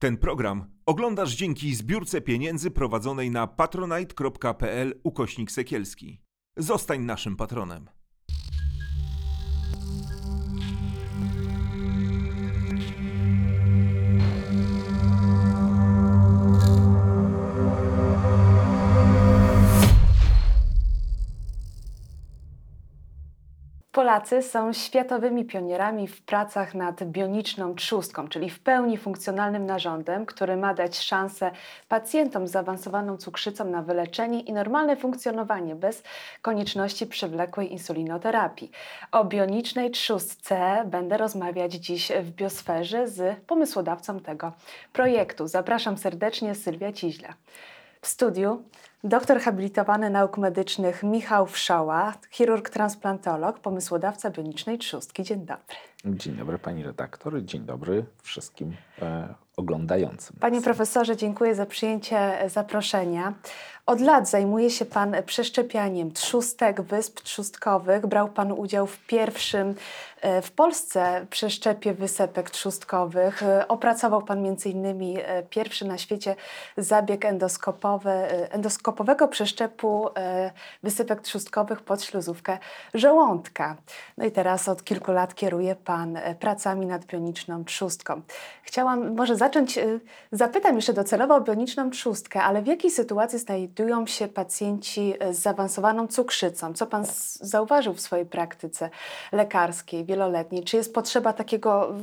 Ten program oglądasz dzięki zbiórce pieniędzy prowadzonej na patronite.pl ukośnik sekielski. Zostań naszym patronem. Polacy są światowymi pionierami w pracach nad bioniczną trzustką, czyli w pełni funkcjonalnym narządem, który ma dać szansę pacjentom z zaawansowaną cukrzycą na wyleczenie i normalne funkcjonowanie bez konieczności przewlekłej insulinoterapii. O bionicznej trzustce będę rozmawiać dziś w biosferze z pomysłodawcą tego projektu. Zapraszam serdecznie Sylwia Ciźla. W studiu doktor habilitowany nauk medycznych Michał Wszoła, chirurg transplantolog, pomysłodawca bionicznej trzustki. Dzień dobry. Dzień dobry pani redaktor, dzień dobry wszystkim e, oglądającym. Panie profesorze, dziękuję za przyjęcie zaproszenia. Od lat zajmuje się Pan przeszczepianiem trzustek, wysp trzustkowych. Brał Pan udział w pierwszym e, w Polsce przeszczepie wysepek trzustkowych. E, opracował Pan m.in. E, pierwszy na świecie zabieg endoskopowy, endoskopowego przeszczepu wysepek trzustkowych pod śluzówkę żołądka. No i teraz od kilku lat kieruje Pan pracami nad bioniczną trzustką. Chciałam może zacząć, zapytam jeszcze docelowo o bioniczną trzustkę, ale w jakiej sytuacji znajdują się pacjenci z zaawansowaną cukrzycą. Co Pan zauważył w swojej praktyce lekarskiej, wieloletniej? Czy jest potrzeba takiego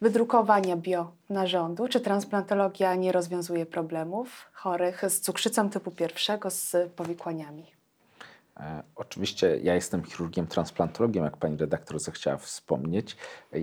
wydrukowania bionarządu? Czy transplantologia nie rozwiązuje problemów chorych z cukrzycą typu pierwszego, z powikłaniami? E, oczywiście ja jestem chirurgiem transplantologiem, jak pani redaktor zechciała wspomnieć.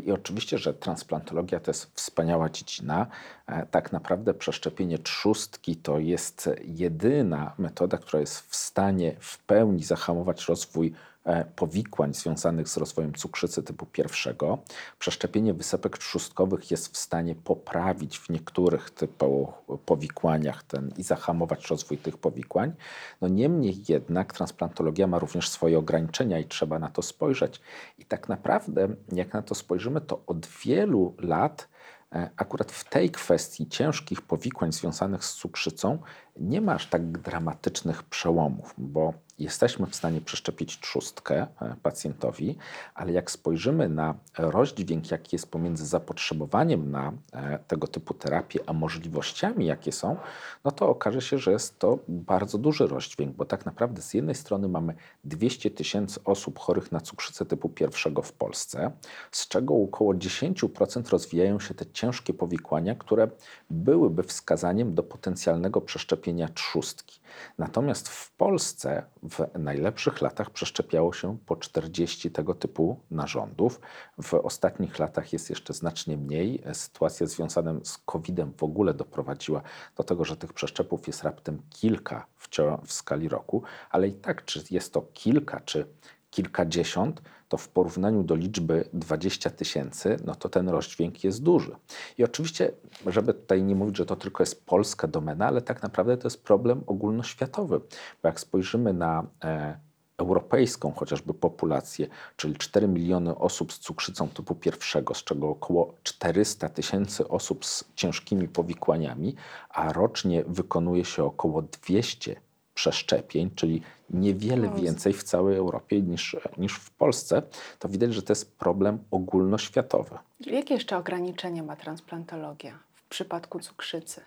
I oczywiście, że transplantologia to jest wspaniała dziedzina. E, tak naprawdę przeszczepienie trzustki to jest jedyna metoda, która jest w stanie w pełni zahamować rozwój E, powikłań związanych z rozwojem cukrzycy typu pierwszego. Przeszczepienie wysepek trzustkowych jest w stanie poprawić w niektórych typu powikłaniach ten i zahamować rozwój tych powikłań. No niemniej jednak transplantologia ma również swoje ograniczenia i trzeba na to spojrzeć. I tak naprawdę, jak na to spojrzymy, to od wielu lat e, akurat w tej kwestii ciężkich powikłań związanych z cukrzycą nie ma aż tak dramatycznych przełomów, bo jesteśmy w stanie przeszczepić trzustkę e, pacjentowi, ale jak spojrzymy na rozdźwięk, jaki jest pomiędzy zapotrzebowaniem na e, tego typu terapię, a możliwościami, jakie są, no to okaże się, że jest to bardzo duży rozdźwięk, bo tak naprawdę z jednej strony mamy 200 tysięcy osób chorych na cukrzycę typu pierwszego w Polsce, z czego około 10% rozwijają się te ciężkie powikłania, które byłyby wskazaniem do potencjalnego przeszczepienia trzustki. Natomiast w Polsce w najlepszych latach przeszczepiało się po 40 tego typu narządów. W ostatnich latach jest jeszcze znacznie mniej. Sytuacja związana z COVID-em w ogóle doprowadziła do tego, że tych przeszczepów jest raptem kilka w, w skali roku, ale i tak, czy jest to kilka, czy kilkadziesiąt, to w porównaniu do liczby 20 tysięcy, no to ten rozdźwięk jest duży. I oczywiście, żeby tutaj nie mówić, że to tylko jest polska domena, ale tak naprawdę to jest problem ogólnoświatowy. Bo jak spojrzymy na e, europejską chociażby populację, czyli 4 miliony osób z cukrzycą typu pierwszego, z czego około 400 tysięcy osób z ciężkimi powikłaniami, a rocznie wykonuje się około 200 przeszczepień, czyli niewiele więcej w całej Europie niż, niż w Polsce, to widać, że to jest problem ogólnoświatowy. Jakie jeszcze ograniczenia ma transplantologia? w przypadku cukrzycy?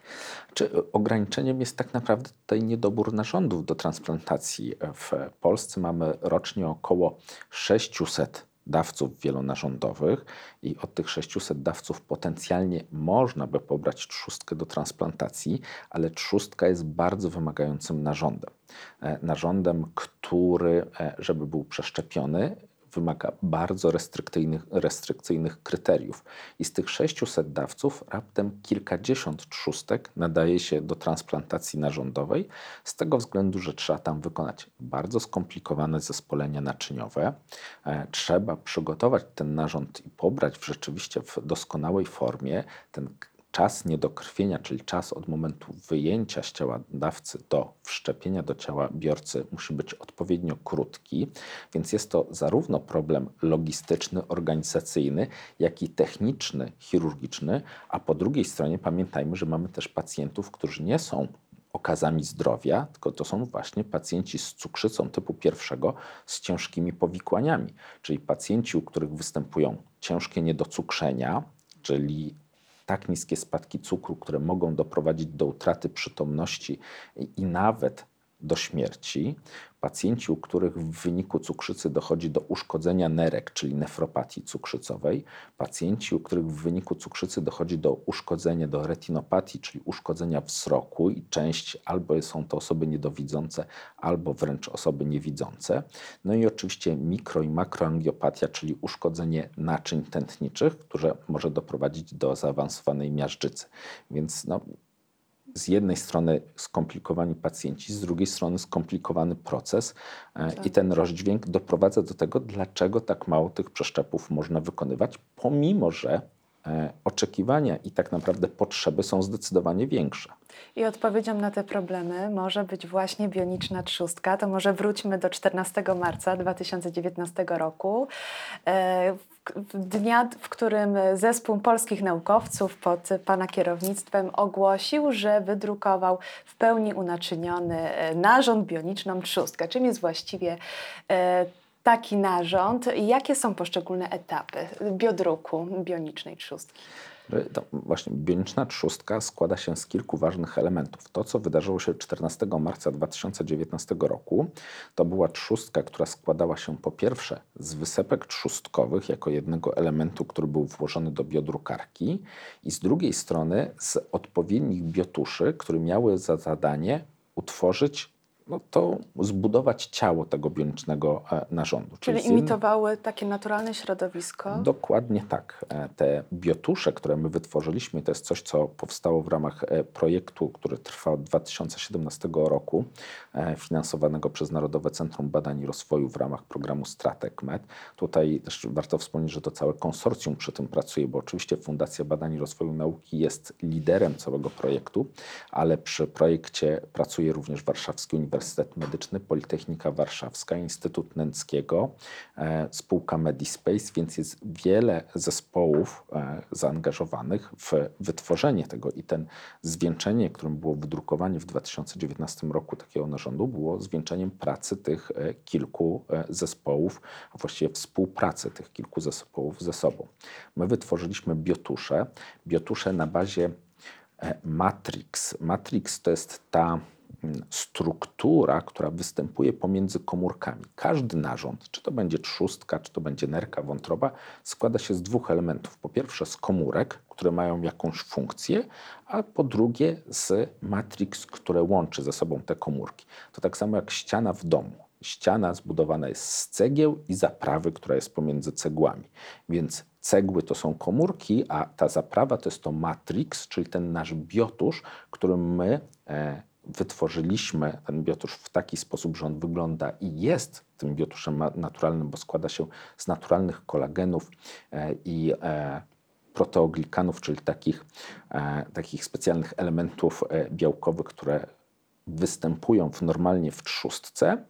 Czy ograniczeniem jest tak naprawdę tutaj niedobór narządów do transplantacji. W Polsce mamy rocznie około 600 dawców wielonarządowych i od tych 600 dawców potencjalnie można by pobrać trzustkę do transplantacji, ale trzustka jest bardzo wymagającym narządem. E, narządem, który, e, żeby był przeszczepiony, wymaga bardzo restrykcyjnych, restrykcyjnych kryteriów. I z tych 600 dawców raptem kilkadziesiąt trzustek nadaje się do transplantacji narządowej, z tego względu, że trzeba tam wykonać bardzo skomplikowane zespolenia naczyniowe. E, trzeba przygotować ten narząd i pobrać w rzeczywiście w doskonałej formie. Ten czas niedokrwienia, czyli czas od momentu wyjęcia z ciała dawcy do wszczepienia do ciała biorcy musi być odpowiednio krótki, więc jest to zarówno problem logistyczny, organizacyjny, jak i techniczny, chirurgiczny, a po drugiej stronie pamiętajmy, że mamy też pacjentów, którzy nie są okazami zdrowia, tylko to są właśnie pacjenci z cukrzycą typu pierwszego z ciężkimi powikłaniami, czyli pacjenci, u których występują ciężkie niedocukrzenia, czyli tak niskie spadki cukru, które mogą doprowadzić do utraty przytomności i nawet do śmierci, pacjenci, u których w wyniku cukrzycy dochodzi do uszkodzenia nerek, czyli nefropatii cukrzycowej, pacjenci, u których w wyniku cukrzycy dochodzi do uszkodzenia, do retinopatii, czyli uszkodzenia wzroku i część albo są to osoby niedowidzące, albo wręcz osoby niewidzące. No i oczywiście mikro i makroangiopatia, czyli uszkodzenie naczyń tętniczych, które może doprowadzić do zaawansowanej miażdżycy. Więc no, z jednej strony skomplikowani pacjenci, z drugiej strony skomplikowany proces tak. i ten rozdźwięk doprowadza do tego, dlaczego tak mało tych przeszczepów można wykonywać, pomimo że e, oczekiwania i tak naprawdę potrzeby są zdecydowanie większe. I odpowiedzią na te problemy może być właśnie bioniczna trzustka. To może wróćmy do 14 marca 2019 roku. Dnia, w którym zespół polskich naukowców pod Pana kierownictwem ogłosił, że wydrukował w pełni unaczyniony e, narząd bioniczną trzustkę. Czym jest właściwie e, taki narząd i jakie są poszczególne etapy biodruku bionicznej trzustki? To właśnie bioniczna trzustka składa się z kilku ważnych elementów. To, co wydarzyło się 14 marca 2019 roku, to była trzustka, która składała się po pierwsze z wysepek trzustkowych jako jednego elementu, który był włożony do biodrukarki i z drugiej strony z odpowiednich biotuszy, które miały za zadanie utworzyć no to zbudować ciało tego bionicznego e, narządu. Czyli, Czyli imitowały takie naturalne środowisko? Dokładnie tak. E, te biotusze, które my wytworzyliśmy, to jest coś, co powstało w ramach e, projektu, który trwa od 2017 roku, finansowanego przez Narodowe Centrum Badań i Rozwoju w ramach programu Stratek Med. Tutaj też warto wspomnieć, że to całe konsorcjum przy tym pracuje, bo oczywiście Fundacja Badań i Rozwoju Nauki jest liderem całego projektu, ale przy projekcie pracuje również Warszawski Uniwersytet Uniwersytet Medyczny, Politechnika Warszawska, Instytut Nęckiego, e, spółka Medispace, więc jest wiele zespołów e, zaangażowanych w wytworzenie tego i ten zwieńczenie, którym było wydrukowanie w 2019 roku takiego narządu, było zwieńczeniem pracy tych e, kilku zespołów, a właściwie współpracy tych kilku zespołów ze sobą. My wytworzyliśmy biotusze, biotusze na bazie Matrix. Matrix to jest ta struktura, która występuje pomiędzy komórkami. Każdy narząd, czy to będzie trzustka, czy to będzie nerka, wątroba, składa się z dwóch elementów. Po pierwsze z komórek, które mają jakąś funkcję, a po drugie z matrix, które łączy ze sobą te komórki. To tak samo jak ściana w domu. Ściana zbudowana jest z cegieł i zaprawy, która jest pomiędzy cegłami. Więc cegły to są komórki, a ta zaprawa to jest to matrix, czyli ten nasz biotusz, którym my e, wytworzyliśmy ten biotusz w taki sposób, że on wygląda i jest tym biotuszem naturalnym, bo składa się z naturalnych kolagenów e, i e, proteoglikanów, czyli takich, e, takich specjalnych elementów białkowych, które występują w, normalnie w trzustce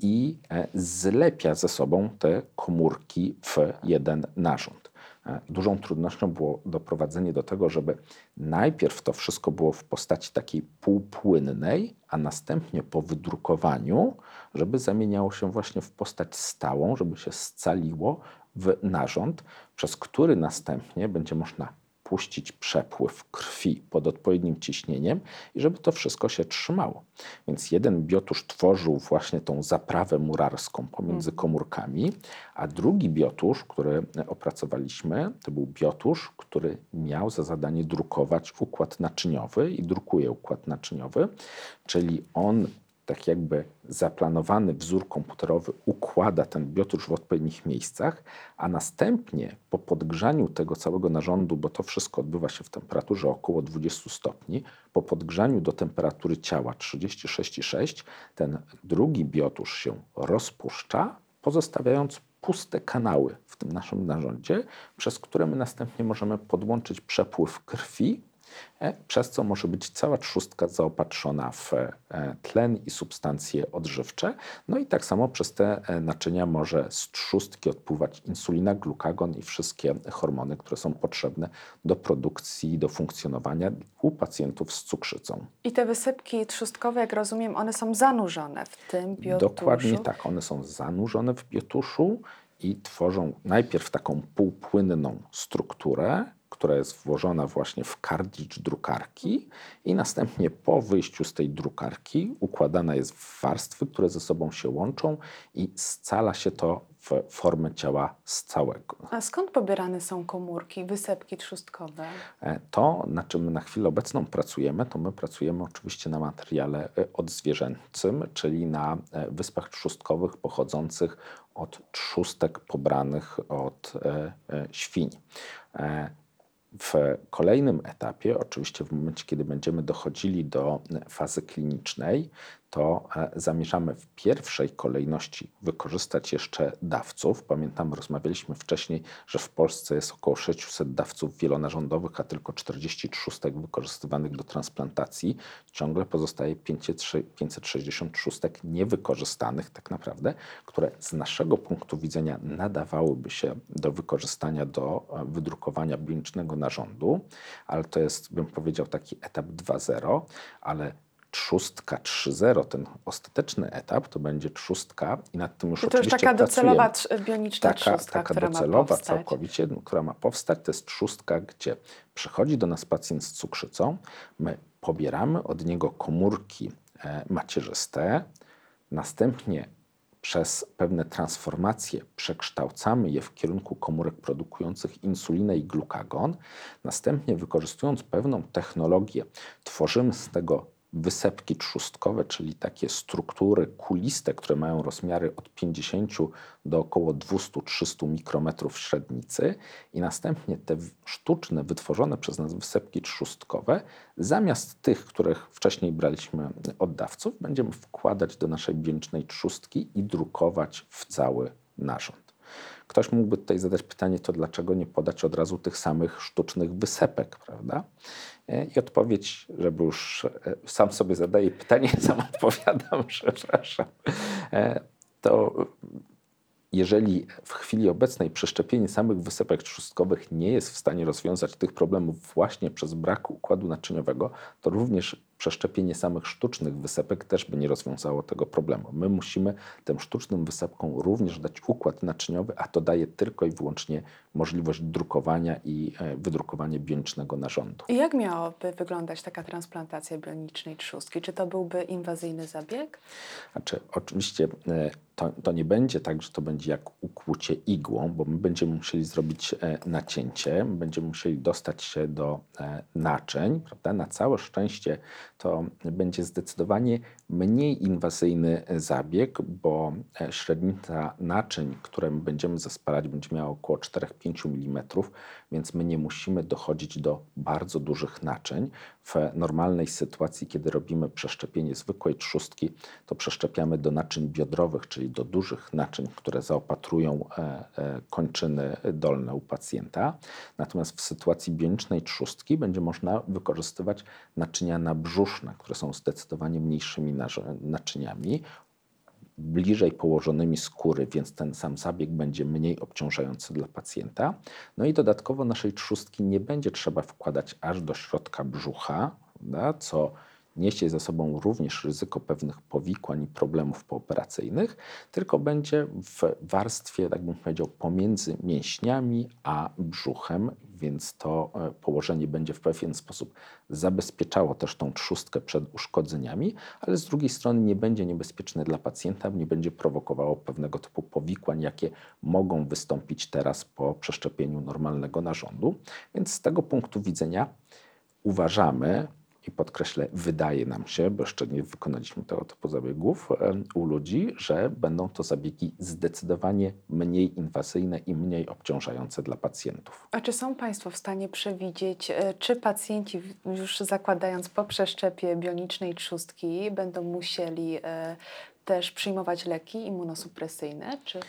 i zlepia ze sobą te komórki w jeden narząd. E, dużą trudnością było doprowadzenie do tego, żeby najpierw to wszystko było w postaci takiej półpłynnej, a następnie po wydrukowaniu, żeby zamieniało się właśnie w postać stałą, żeby się scaliło w narząd, przez który następnie będzie można puścić przepływ krwi pod odpowiednim ciśnieniem i żeby to wszystko się trzymało. Więc jeden biotusz tworzył właśnie tą zaprawę murarską pomiędzy mhm. komórkami, a drugi biotusz, który opracowaliśmy, to był biotusz, który miał za zadanie drukować układ naczyniowy i drukuje układ naczyniowy, czyli on tak jakby zaplanowany wzór komputerowy układa ten biotusz w odpowiednich miejscach, a następnie po podgrzaniu tego całego narządu, bo to wszystko odbywa się w temperaturze około 20 stopni, po podgrzaniu do temperatury ciała 36,6 ten drugi biotusz się rozpuszcza, pozostawiając puste kanały w tym naszym narządzie, przez które my następnie możemy podłączyć przepływ krwi przez co może być cała trzustka zaopatrzona w e, tlen i substancje odżywcze. No i tak samo przez te e, naczynia może z trzustki odpływać insulina, glukagon i wszystkie hormony, które są potrzebne do produkcji, do funkcjonowania u pacjentów z cukrzycą. I te wysypki trzustkowe, jak rozumiem, one są zanurzone w tym biotuszu. Dokładnie tak, one są zanurzone w biotuszu i tworzą najpierw taką półpłynną strukturę, która jest włożona właśnie w kartridż drukarki i następnie po wyjściu z tej drukarki układana jest w warstwy, które ze sobą się łączą i scala się to w formę ciała stałego. A skąd pobierane są komórki, wysepki trzustkowe? E, To, na czym my na chwilę obecną pracujemy, to my pracujemy oczywiście na materiale e, odzwierzęcym, czyli na e, wyspach trzustkowych pochodzących od trzustek pobranych od świń. W kolejnym etapie, oczywiście w momencie, kiedy będziemy dochodzili do fazy klinicznej, to e, zamierzamy w pierwszej kolejności wykorzystać jeszcze dawców. Pamiętam, rozmawialiśmy wcześniej, że w Polsce jest około 600 dawców wielonarządowych, a tylko 40 trzustek wykorzystywanych do transplantacji. Ciągle pozostaje 500 560 trzustek niewykorzystanych tak naprawdę, które z naszego punktu widzenia nadawałyby się do wykorzystania do e, wydrukowania bionicznego narządu, ale to jest, bym powiedział, taki etap 2.0, ale trzustka 3.0, ten ostateczny etap, to będzie trzustka i nad tym już to oczywiście taka docelowa pracujemy. trz- bioniczna Taka, trzustka, taka która docelowa ma powstać? całkowicie, która ma powstać, to jest trzustka, gdzie przychodzi do nas pacjent z cukrzycą, my pobieramy od niego komórki e, macierzyste, następnie przez pewne transformacje przekształcamy je w kierunku komórek produkujących insulinę i glukagon. Następnie wykorzystując pewną technologię, tworzymy z tego wysepki trzustkowe, czyli takie struktury kuliste, które mają rozmiary od 50 do około 200-300 mikrometrów średnicy i następnie te sztuczne, wytworzone przez nas wysepki trzustkowe, zamiast tych, których wcześniej braliśmy od dawców, będziemy wkładać do naszej bionicznej trzustki i drukować w cały narząd. Ktoś mógłby tutaj zadać pytanie, to dlaczego nie podać od razu tych samych sztucznych wysepek, prawda? E, I odpowiedź, żeby już e, sam sobie zadaję pytanie, sam odpowiadam, przepraszam. E, To jeżeli w chwili obecnej przeszczepienie samych wysepek trzustkowych nie jest w stanie rozwiązać tych problemów właśnie przez brak układu naczyniowego, to również przeszczepienie samych sztucznych wysepek też by nie rozwiązało tego problemu. My musimy tym sztucznym wysepkom również dać układ naczyniowy, a to daje tylko i wyłącznie możliwość drukowania i e, wydrukowania bionicznego narządu. I jak miałaby wyglądać taka transplantacja bionicznej trzustki? Czy to byłby inwazyjny zabieg? Znaczy, oczywiście e, to, to nie będzie tak, że to będzie jak ukłucie igłą, bo my będziemy musieli zrobić e, nacięcie, my będziemy musieli dostać się do naczyń, prawda? Na całe szczęście to będzie zdecydowanie mniej inwazyjny zabieg, bo średnica naczyń, które my będziemy zespalać, będzie miała około 4-5 mm, więc my nie musimy dochodzić do bardzo dużych naczyń. W normalnej sytuacji, kiedy robimy przeszczepienie zwykłej trzustki, to przeszczepiamy do naczyń biodrowych, czyli do dużych naczyń, które zaopatrują e, e, kończyny dolne u pacjenta. Natomiast w sytuacji bionicznej trzustki będzie można wykorzystywać naczynia nabrzuszne, które są zdecydowanie mniejszymi naczyniami bliżej położonymi skóry, więc ten sam zabieg będzie mniej obciążający dla pacjenta. No i dodatkowo naszej trzustki nie będzie trzeba wkładać aż do środka brzucha, co niesie ze sobą również ryzyko pewnych powikłań i problemów pooperacyjnych, tylko będzie w warstwie, tak bym powiedział, pomiędzy mięśniami a brzuchem, więc to e, położenie będzie w pewien sposób zabezpieczało też tą trzustkę przed uszkodzeniami, ale z drugiej strony nie będzie niebezpieczne dla pacjenta, nie będzie prowokowało pewnego typu powikłań, jakie mogą wystąpić teraz po przeszczepieniu normalnego narządu. Więc z tego punktu widzenia uważamy, i podkreślę, wydaje nam się, bo jeszcze nie wykonaliśmy tego typu zabiegów u ludzi, że będą to zabiegi zdecydowanie mniej inwazyjne i mniej obciążające dla pacjentów. A czy są Państwo w stanie przewidzieć, e, czy pacjenci, już zakładając po przeszczepie bionicznej trzustki, będą musieli e, też przyjmować leki immunosupresyjne? Czy...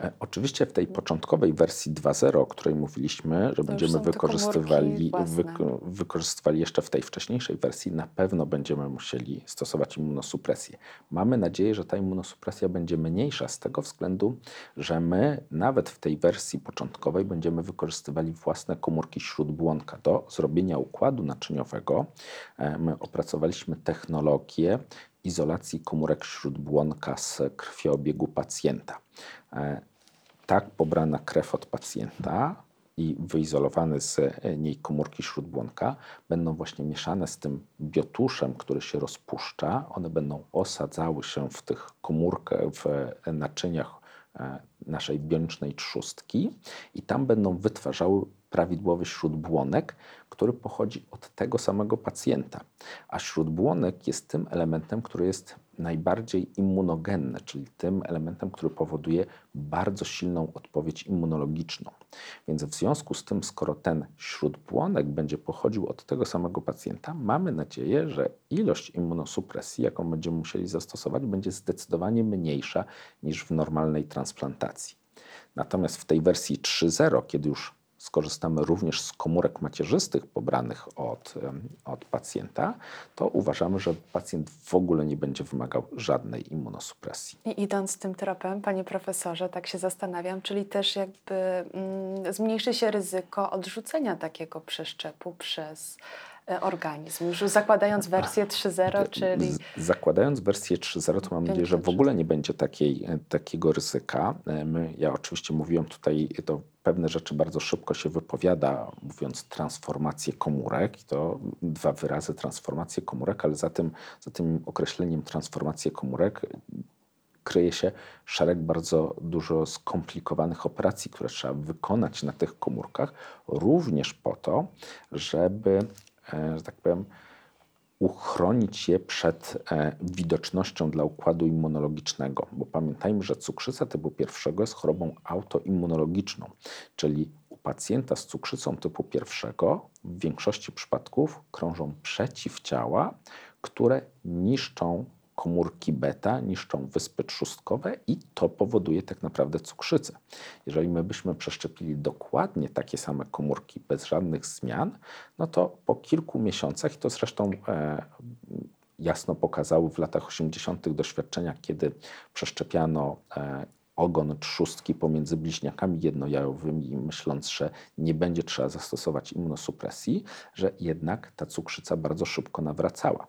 E, Oczywiście w tej początkowej wersji 2.0, o której mówiliśmy, że już będziemy wykorzystywali, wy, wykorzystywali jeszcze w tej wcześniejszej wersji, na pewno będziemy musieli stosować immunosupresję. Mamy nadzieję, że ta immunosupresja będzie mniejsza z tego względu, że my nawet w tej wersji początkowej będziemy wykorzystywali własne komórki śródbłonka do zrobienia układu naczyniowego. E, My opracowaliśmy technologię izolacji komórek śródbłonka z krwiobiegu pacjenta. E, Tak pobrana krew od pacjenta i wyizolowane z e, niej komórki śródbłonka będą właśnie mieszane z tym biotuszem, który się rozpuszcza. One będą osadzały się w tych komórkach, w e, naczyniach naszej bionicznej trzustki i tam będą wytwarzały prawidłowy śródbłonek, który pochodzi od tego samego pacjenta. A śródbłonek jest tym elementem, który jest najbardziej immunogenny, czyli tym elementem, który powoduje bardzo silną odpowiedź immunologiczną. Więc w związku z tym, skoro ten śródbłonek będzie pochodził od tego samego pacjenta, mamy nadzieję, że ilość immunosupresji, jaką będziemy musieli zastosować, będzie zdecydowanie mniejsza niż w normalnej transplantacji. Natomiast w tej wersji 3.0, kiedy już skorzystamy również z komórek macierzystych pobranych od, od pacjenta, to uważamy, że pacjent w ogóle nie będzie wymagał żadnej immunosupresji. I idąc tym tropem, panie profesorze, tak się zastanawiam, czyli też jakby mm, zmniejszy się ryzyko odrzucenia takiego przeszczepu przez organizm, już zakładając wersję 3.0, czyli zakładając wersję 3.0, to mam nadzieję, że w ogóle nie będzie takiej, e, takiego ryzyka. E, My, ja oczywiście mówiłem tutaj, to pewne rzeczy bardzo szybko się wypowiada, mówiąc transformację komórek. To dwa wyrazy transformację komórek, ale za tym, za tym określeniem transformację komórek kryje się szereg bardzo dużo skomplikowanych operacji, które trzeba wykonać na tych komórkach, również po to, żeby, e, że tak powiem, uchronić je przed e, widocznością dla układu immunologicznego. Bo pamiętajmy, że cukrzyca typu pierwszego jest chorobą autoimmunologiczną, czyli u pacjenta z cukrzycą typu pierwszego w większości przypadków krążą przeciwciała, które niszczą komórki beta, niszczą wyspy trzustkowe i to powoduje tak naprawdę cukrzycę. Jeżeli my byśmy przeszczepili dokładnie takie same komórki bez żadnych zmian, no to po kilku miesiącach, i to zresztą e, jasno pokazały w latach 80. doświadczenia, kiedy przeszczepiano e, ogon trzustki pomiędzy bliźniakami jednojajowymi, myśląc, że nie będzie trzeba zastosować immunosupresji, że jednak ta cukrzyca bardzo szybko nawracała.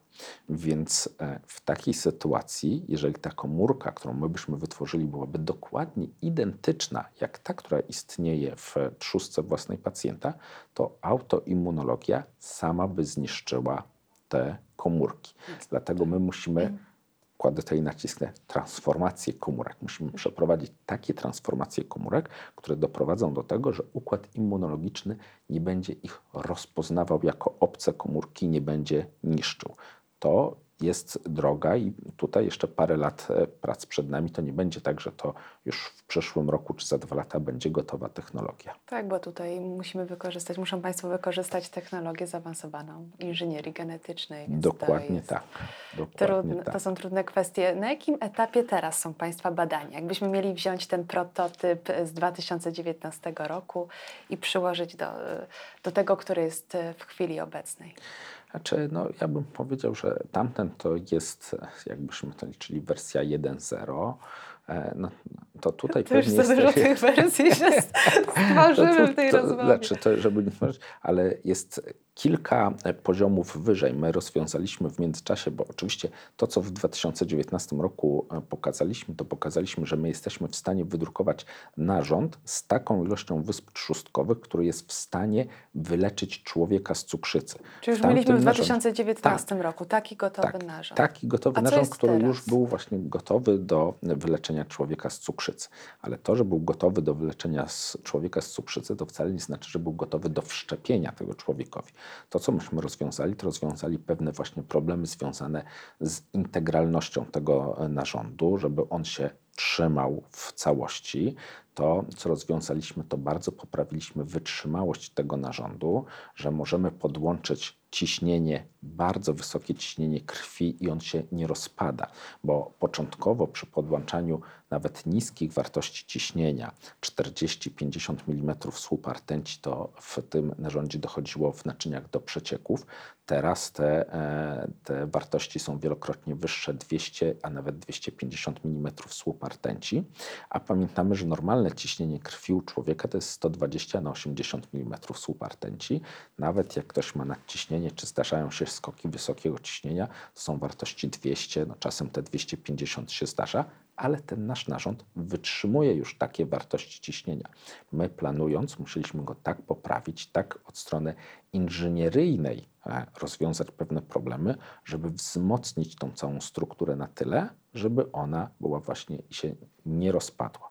Więc e, w takiej sytuacji, jeżeli ta komórka, którą my byśmy wytworzyli, byłaby dokładnie identyczna jak ta, która istnieje w trzustce własnej pacjenta, to autoimmunologia sama by zniszczyła te komórki. Dlatego my musimy kładę tutaj nacisk na transformację komórek. Musimy przeprowadzić takie transformacje komórek, które doprowadzą do tego, że układ immunologiczny nie będzie ich rozpoznawał jako obce komórki, nie będzie niszczył. To jest droga i tutaj jeszcze parę lat e, prac przed nami. To nie będzie tak, że to już w przyszłym roku czy za dwa lata będzie gotowa technologia. tak, bo tutaj musimy wykorzystać, muszą Państwo wykorzystać technologię zaawansowaną inżynierii genetycznej. Dokładnie tak. Dokładnie Trudne, tak. To są trudne kwestie. Na jakim etapie teraz są Państwa badania? Jakbyśmy mieli wziąć ten prototyp z 2019 roku i przyłożyć do, do tego, który jest w chwili obecnej. Znaczy, no, ja bym powiedział, że tamten to jest, jakbyśmy to liczyli, wersja 1.0. E, No, to tutaj To pewnie za dużo jest... tych wersji się stworzymy w tej to, rozmowie. Znaczy, to, żeby ale jest kilka e, poziomów wyżej. My rozwiązaliśmy w międzyczasie, bo oczywiście to, co w 2019 roku e, pokazaliśmy, to pokazaliśmy, że my jesteśmy w stanie wydrukować narząd z taką ilością wysp trzustkowych, który jest w stanie wyleczyć człowieka z cukrzycy. Czy już W mieliśmy w narządzie- 2019 roku taki gotowy tak, narząd? Taki gotowy narząd, który już teraz? był właśnie gotowy do wyleczenia człowieka z cukrzycy. Ale to, że był gotowy do wyleczenia z człowieka z cukrzycy, to wcale nie znaczy, że był gotowy do wszczepienia tego człowiekowi. To, co myśmy rozwiązali, to rozwiązali pewne właśnie problemy związane z integralnością tego e, narządu, żeby on się trzymał w całości. To, co rozwiązaliśmy, to bardzo poprawiliśmy wytrzymałość tego narządu, że możemy podłączyć ciśnienie, bardzo wysokie ciśnienie krwi i on się nie rozpada, bo początkowo przy podłączaniu nawet niskich wartości ciśnienia 40-50 mm słupa rtęci, to w tym narządzie dochodziło w naczyniach do przecieków. Teraz te, e, te wartości są wielokrotnie wyższe, 200, a nawet 250 mm słupa rtęci. A pamiętamy, że normalne ciśnienie krwi u człowieka to jest 120 na 80 mm słupa rtęci. Nawet jak ktoś ma nadciśnienie, czy zdarzają się skoki wysokiego ciśnienia, to są wartości 200, no czasem te 250 się zdarza, ale ten nasz narząd wytrzymuje już takie wartości ciśnienia. My planując, musieliśmy go tak poprawić, tak od strony inżynieryjnej e, rozwiązać pewne problemy, żeby wzmocnić tą całą strukturę na tyle, żeby ona była właśnie się nie rozpadła.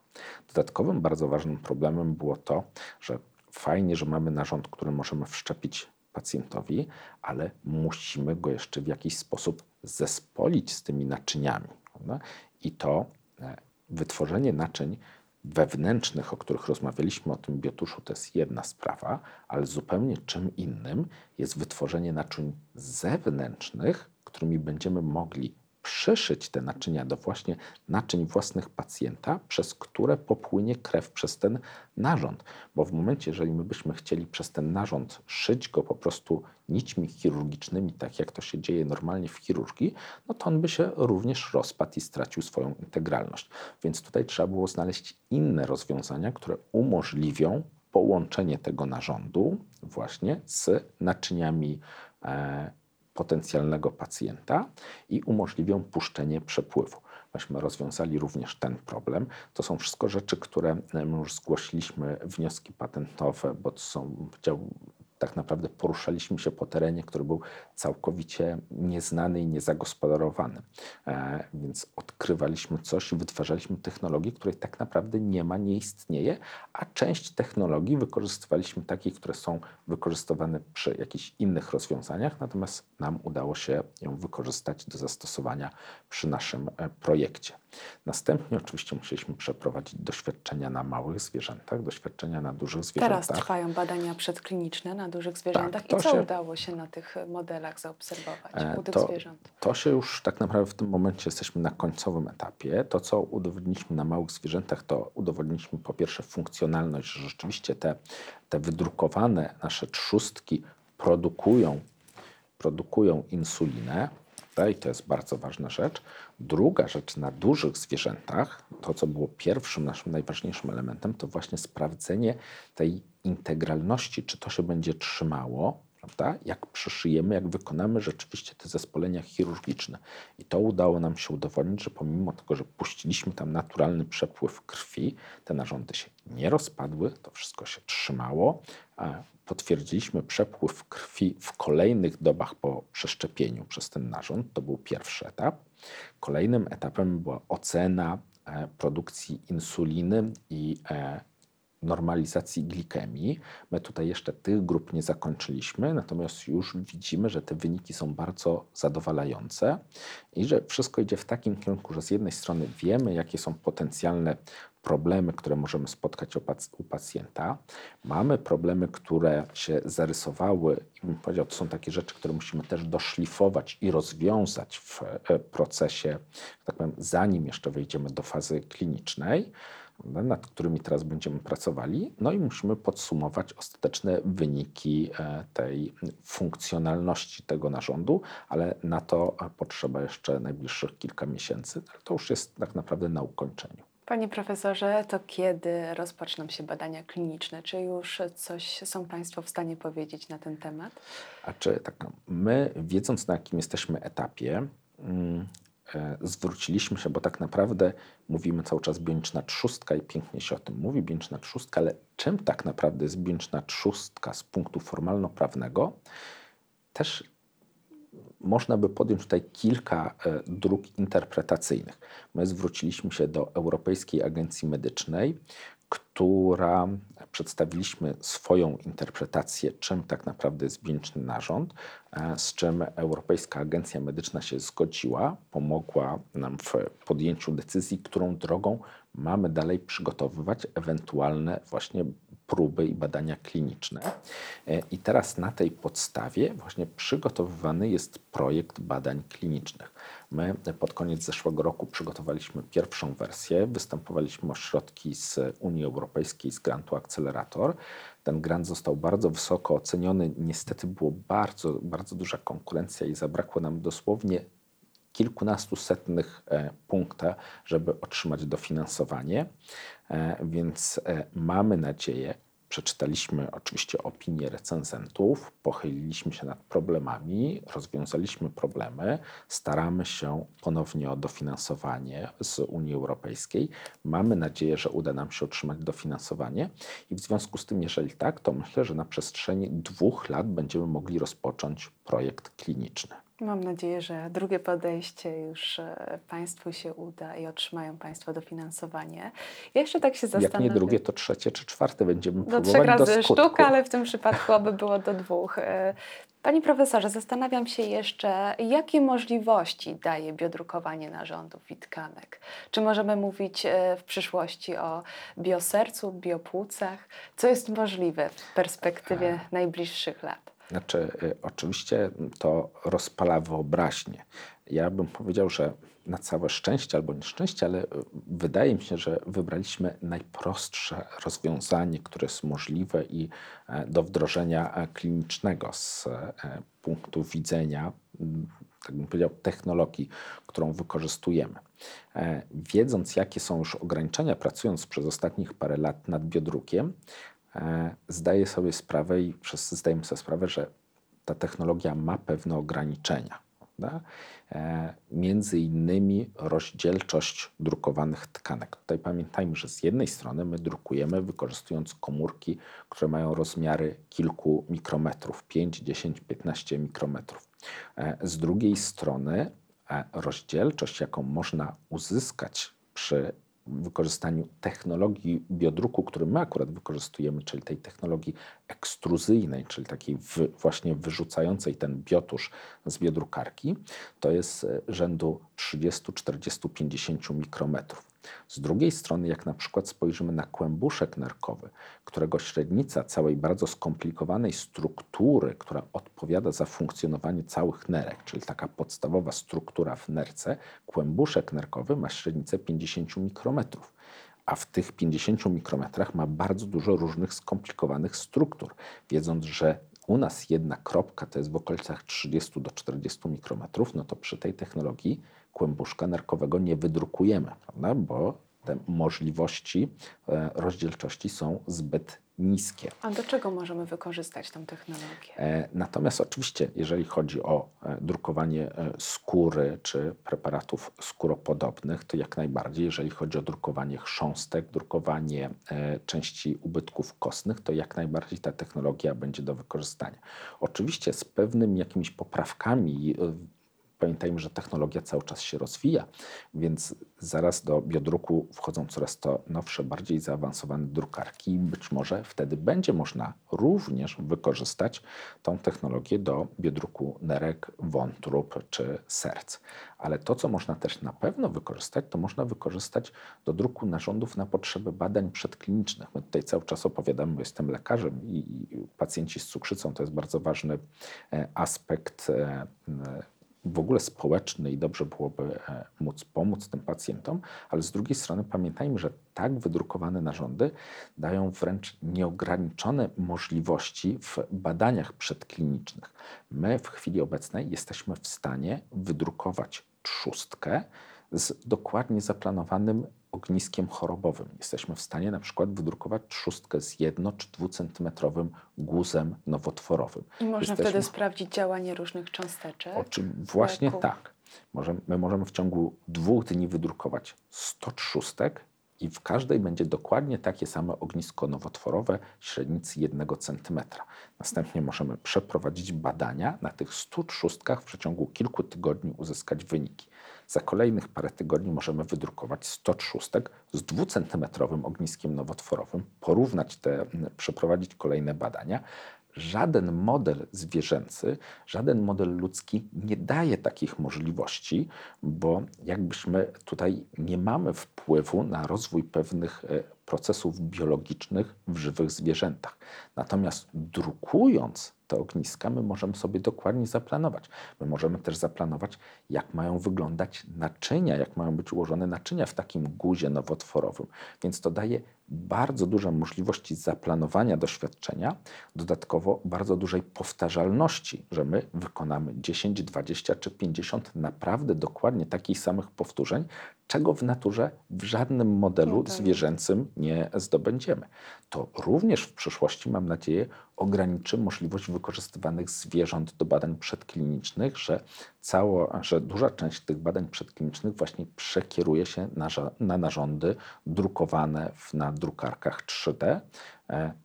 Dodatkowym bardzo ważnym problemem było to, że fajnie, że mamy narząd, który możemy wszczepić pacjentowi, ale musimy go jeszcze w jakiś sposób zespolić z tymi naczyniami. Prawda? I to e, wytworzenie naczyń wewnętrznych, o których rozmawialiśmy o tym biotuszu, to jest jedna sprawa, ale zupełnie czym innym jest wytworzenie naczyń zewnętrznych, którymi będziemy mogli przyszyć te naczynia do właśnie naczyń własnych pacjenta, przez które popłynie krew przez ten narząd. Bo w momencie, jeżeli my byśmy chcieli przez ten narząd szyć go po prostu nićmi chirurgicznymi, tak jak to się dzieje normalnie w chirurgii, no to on by się również rozpadł i stracił swoją integralność. Więc tutaj trzeba było znaleźć inne rozwiązania, które umożliwią połączenie tego narządu właśnie z naczyniami e, potencjalnego pacjenta i umożliwią puszczenie przepływu. Myśmy rozwiązali również ten problem. To są wszystko rzeczy, które my już zgłosiliśmy, wnioski patentowe, bo to są tak naprawdę poruszaliśmy się po terenie, który był całkowicie nieznany i niezagospodarowany. E, więc odkrywaliśmy coś wytwarzaliśmy technologię, której tak naprawdę nie ma, nie istnieje, a część technologii wykorzystywaliśmy takich, które są wykorzystywane przy jakichś innych rozwiązaniach, natomiast nam udało się ją wykorzystać do zastosowania przy naszym e, projekcie. Następnie oczywiście musieliśmy przeprowadzić doświadczenia na małych zwierzętach, doświadczenia na dużych zwierzętach. Teraz trwają badania przedkliniczne na dużych zwierzętach. Tak, I co się- udało się na tych modelach zaobserwować E, u tych to- zwierząt? To się już tak naprawdę w tym momencie jesteśmy na końcowym etapie. To, co udowodniliśmy na małych zwierzętach, to udowodniliśmy po pierwsze funkcjonalność, że rzeczywiście te, te wydrukowane nasze trzustki produkują, produkują insulinę. I to jest bardzo ważna rzecz. Druga rzecz na dużych zwierzętach, to co było pierwszym naszym najważniejszym elementem, to właśnie sprawdzenie tej integralności, czy to się będzie trzymało, prawda? Jak przyszyjemy, jak wykonamy rzeczywiście te zespolenia chirurgiczne. I to udało nam się udowodnić, że pomimo tego, że puściliśmy tam naturalny przepływ krwi, te narządy się nie rozpadły, to wszystko się trzymało. Potwierdziliśmy przepływ krwi w kolejnych dobach po przeszczepieniu przez ten narząd. To był pierwszy etap. Kolejnym etapem była ocena e, produkcji insuliny i e, normalizacji glikemii. My tutaj jeszcze tych grup nie zakończyliśmy, natomiast już widzimy, że te wyniki są bardzo zadowalające i że wszystko idzie w takim kierunku, że z jednej strony wiemy, jakie są potencjalne problemy, które możemy spotkać u pac- u pacjenta. Mamy problemy, które się zarysowały i bym powiedział, to są takie rzeczy, które musimy też doszlifować i rozwiązać w e, procesie, tak powiem, zanim jeszcze wejdziemy do fazy klinicznej nad którymi teraz będziemy pracowali. No i musimy podsumować ostateczne wyniki e, tej funkcjonalności tego narządu, ale na to e, potrzeba jeszcze najbliższych kilka miesięcy. Ale to już jest tak naprawdę na ukończeniu. Panie profesorze, to kiedy rozpoczną się badania kliniczne? Czy już coś są Państwo w stanie powiedzieć na ten temat? A czy tak, my, wiedząc na jakim jesteśmy etapie, mm, e, zwróciliśmy się, bo tak naprawdę mówimy cały czas bioniczna trzustka i pięknie się o tym mówi, bioniczna trzustka, ale czym tak naprawdę jest bioniczna trzustka z punktu formalno-prawnego? Też można by podjąć tutaj kilka e, dróg interpretacyjnych. My zwróciliśmy się do Europejskiej Agencji Medycznej, która przedstawiliśmy swoją interpretację, czym tak naprawdę jest bioniczny narząd, e, z czym Europejska Agencja Medyczna się zgodziła, pomogła nam w podjęciu decyzji, którą drogą mamy dalej przygotowywać ewentualne właśnie próby i badania kliniczne. E, I teraz na tej podstawie właśnie przygotowywany jest projekt badań klinicznych. My pod koniec zeszłego roku przygotowaliśmy pierwszą wersję, występowaliśmy o środki z Unii Europejskiej z grantu Accelerator. Ten grant został bardzo wysoko oceniony. Niestety było bardzo, bardzo duża konkurencja i zabrakło nam dosłownie kilkunastu setnych e, punkta, żeby otrzymać dofinansowanie. E, więc e, mamy nadzieję, przeczytaliśmy oczywiście opinie recenzentów, pochyliliśmy się nad problemami, rozwiązaliśmy problemy, staramy się ponownie o dofinansowanie z Unii Europejskiej. Mamy nadzieję, że uda nam się otrzymać dofinansowanie i w związku z tym, jeżeli tak, to myślę, że na przestrzeni dwóch lat będziemy mogli rozpocząć projekt kliniczny. Mam nadzieję, że drugie podejście już e, Państwu się uda i otrzymają Państwo dofinansowanie. Ja jeszcze tak się Jak zastanawiam. nie drugie, to trzecie czy czwarte będziemy Do próbować trzech razy do sztuka, ale w tym przypadku oby było do dwóch. E, Panie profesorze, zastanawiam się jeszcze, jakie możliwości daje biodrukowanie narządów i tkanek? Czy możemy mówić e, w przyszłości o biosercu, biopłucach? Co jest możliwe w perspektywie najbliższych lat? Znaczy, y, oczywiście to rozpala wyobraźnię. Ja bym powiedział, że na całe szczęście albo nieszczęście, ale y, wydaje mi się, że wybraliśmy najprostsze rozwiązanie, które jest możliwe i e, do wdrożenia e, klinicznego z e, punktu widzenia, m, tak bym powiedział, technologii, którą wykorzystujemy. Wiedząc, jakie są już ograniczenia, pracując przez ostatnich parę lat nad biodrukiem, zdaję sobie sprawę i wszyscy zdajemy sobie sprawę, że ta technologia ma pewne ograniczenia. Prawda? E, Między innymi rozdzielczość drukowanych tkanek. Tutaj pamiętajmy, że z jednej strony my drukujemy wykorzystując komórki, które mają rozmiary kilku mikrometrów 5, 10, 15 mikrometrów. E, Z drugiej strony e, rozdzielczość, jaką można uzyskać przy wykorzystaniu technologii biodruku, który my akurat wykorzystujemy, czyli tej technologii ekstruzyjnej, czyli takiej wy, właśnie wyrzucającej ten biotusz z biodrukarki, to jest e, rzędu 30, 40, 50 mikrometrów. Z drugiej strony, jak na przykład spojrzymy na kłębuszek nerkowy, którego średnica całej bardzo skomplikowanej struktury, która odpowiada za funkcjonowanie całych nerek, czyli taka podstawowa struktura w nerce, kłębuszek nerkowy ma średnicę 50 mikrometrów. A w tych 50 mikrometrach ma bardzo dużo różnych skomplikowanych struktur. Wiedząc, że u nas jedna kropka to jest w okolicach 30 do 40 mikrometrów, no to przy tej technologii kłębuszka nerkowego nie wydrukujemy, prawda? bo te możliwości e, rozdzielczości są zbyt niskie. A do czego możemy wykorzystać tę technologię? E, Natomiast oczywiście, jeżeli chodzi o e, drukowanie skóry czy preparatów skóropodobnych, to jak najbardziej. Jeżeli chodzi o drukowanie chrząstek, drukowanie części ubytków kostnych, to jak najbardziej ta technologia będzie do wykorzystania. Oczywiście z pewnymi jakimiś poprawkami. Pamiętajmy, że technologia cały czas się rozwija, więc zaraz do biodruku wchodzą coraz to nowsze, bardziej zaawansowane drukarki. i Być może wtedy będzie można również wykorzystać tą technologię do biodruku nerek, wątrób czy serc. Ale to, co można też na pewno wykorzystać, to można wykorzystać do druku narządów na potrzeby badań przedklinicznych. My tutaj cały czas opowiadamy, bo jestem lekarzem i pacjenci z cukrzycą to jest bardzo ważny e, aspekt e, w ogóle społeczny i dobrze byłoby e, móc pomóc tym pacjentom, ale z drugiej strony pamiętajmy, że tak wydrukowane narządy dają wręcz nieograniczone możliwości w badaniach przedklinicznych. My w chwili obecnej jesteśmy w stanie wydrukować trzustkę z dokładnie zaplanowanym ogniskiem chorobowym. Jesteśmy w stanie na przykład wydrukować trzustkę z jedno czy dwucentymetrowym guzem nowotworowym. I można Jesteśmy- wtedy sprawdzić działanie różnych cząsteczek. o czym właśnie leku. tak. My możemy w ciągu dwóch dni wydrukować 100 trzustek i w każdej będzie dokładnie takie same ognisko nowotworowe średnicy 1 cm. Następnie możemy przeprowadzić badania na tych 100 trzustkach w przeciągu kilku tygodni uzyskać wyniki. Za kolejnych parę tygodni możemy wydrukować 100 trzustek z dwucentymetrowym ogniskiem nowotworowym, porównać te, przeprowadzić kolejne badania. Żaden model zwierzęcy, żaden model ludzki nie daje takich możliwości, bo jakbyśmy tutaj nie mamy wpływu na rozwój pewnych e, procesów biologicznych w żywych zwierzętach. Natomiast drukując te ogniska, my możemy sobie dokładnie zaplanować. My możemy też zaplanować, jak mają wyglądać naczynia, jak mają być ułożone naczynia w takim guzie nowotworowym. Więc to daje bardzo duże możliwości zaplanowania doświadczenia, dodatkowo bardzo dużej powtarzalności, że my wykonamy 10, 20 czy 50 naprawdę dokładnie takich samych powtórzeń, czego w naturze w żadnym modelu No tak. zwierzęcym nie zdobędziemy. To również w przyszłości, mam nadzieję, ograniczy możliwość wykorzystywanych zwierząt do badań przedklinicznych, że, cało, że duża część tych badań przedklinicznych właśnie przekieruje się na, na narządy drukowane w, na drukarkach 3D, e,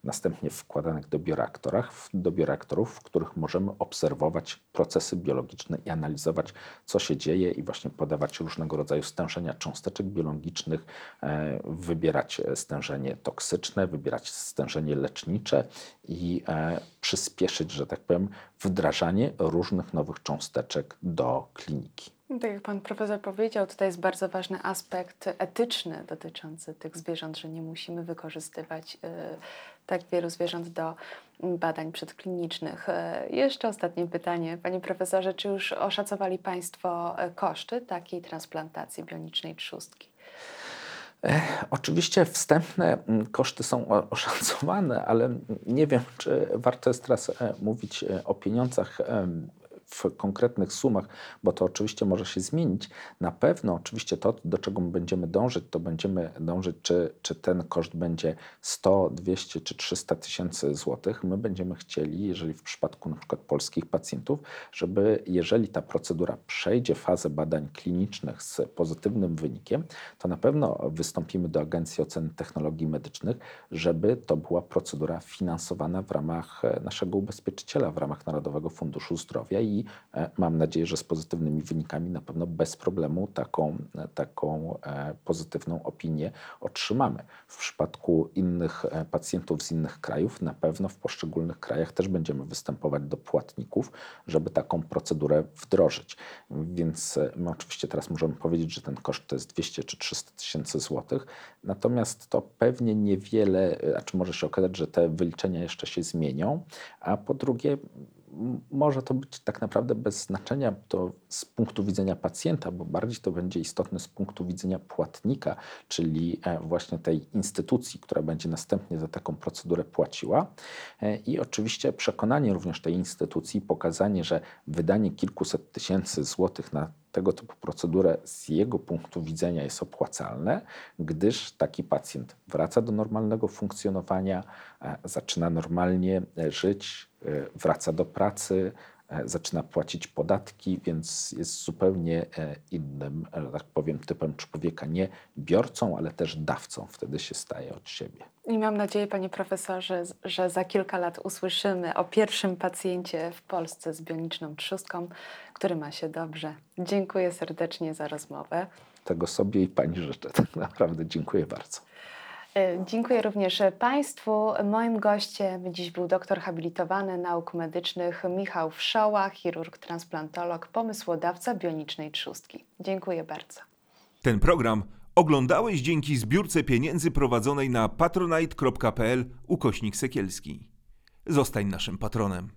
następnie wkładanych do bioreaktorach, do bioreaktorów, w których możemy obserwować procesy biologiczne i analizować, co się dzieje i właśnie podawać różnego rodzaju stężenia cząsteczek biologicznych, e, wybierać e, stężenie toksyczne, wybierać stężenie lecznicze i e, przyspieszyć, że tak powiem, wdrażanie różnych nowych cząsteczek do kliniki. No, Tak jak pan profesor powiedział, tutaj jest bardzo ważny aspekt etyczny dotyczący tych zwierząt, że nie musimy wykorzystywać y, tak wielu zwierząt do badań przedklinicznych. Y, jeszcze ostatnie pytanie, panie profesorze, czy już oszacowali państwo y, koszty takiej transplantacji bionicznej trzustki? Oczywiście wstępne mm, koszty są oszacowane, ale nie wiem, czy warto jest teraz e, mówić e, o pieniądzach w konkretnych sumach, bo to oczywiście może się zmienić. Na pewno oczywiście to, do czego my będziemy dążyć, to będziemy dążyć, czy, czy ten koszt będzie 100, 200 czy 300 tysięcy złotych. My będziemy chcieli, jeżeli w przypadku na przykład polskich pacjentów, żeby jeżeli ta procedura przejdzie fazę badań klinicznych z pozytywnym wynikiem, to na pewno wystąpimy do Agencji Oceny Technologii Medycznych, żeby to była procedura finansowana w ramach naszego ubezpieczyciela, w ramach Narodowego Funduszu Zdrowia i e, mam nadzieję, że z pozytywnymi wynikami na pewno bez problemu taką, e, taką e, pozytywną opinię otrzymamy. W przypadku innych pacjentów z innych krajów, na pewno w poszczególnych krajach też będziemy występować do płatników, żeby taką procedurę wdrożyć. Więc my oczywiście teraz możemy powiedzieć, że ten koszt to jest 200 czy 300 tysięcy złotych, natomiast to pewnie niewiele, a czy może się okazać, że te wyliczenia jeszcze się zmienią, a po drugie, może to być tak naprawdę bez znaczenia to z punktu widzenia pacjenta, bo bardziej to będzie istotne z punktu widzenia płatnika, czyli e, właśnie tej instytucji, która będzie następnie za taką procedurę płaciła. E, I oczywiście przekonanie również tej instytucji, pokazanie, że wydanie kilkuset tysięcy złotych na tego typu procedurę z jego punktu widzenia jest opłacalne, gdyż taki pacjent wraca do normalnego funkcjonowania, e, zaczyna normalnie e, żyć, e, wraca do pracy, zaczyna płacić podatki, więc jest zupełnie e, innym, e, że tak powiem, typem człowieka, nie biorcą, ale też dawcą wtedy się staje od siebie. I mam nadzieję, panie profesorze, że za kilka lat usłyszymy o pierwszym pacjencie w Polsce z bioniczną trzustką, który ma się dobrze. Dziękuję serdecznie za rozmowę. Tego sobie i pani życzę. Tak naprawdę dziękuję bardzo. E, Dziękuję również Państwu. Moim gościem dziś był doktor habilitowany nauk medycznych Michał Wszoła, chirurg transplantolog, pomysłodawca bionicznej trzustki. Dziękuję bardzo. Ten program oglądałeś dzięki zbiórce pieniędzy prowadzonej na patronite.pl ukośnik sekielski. Zostań naszym patronem.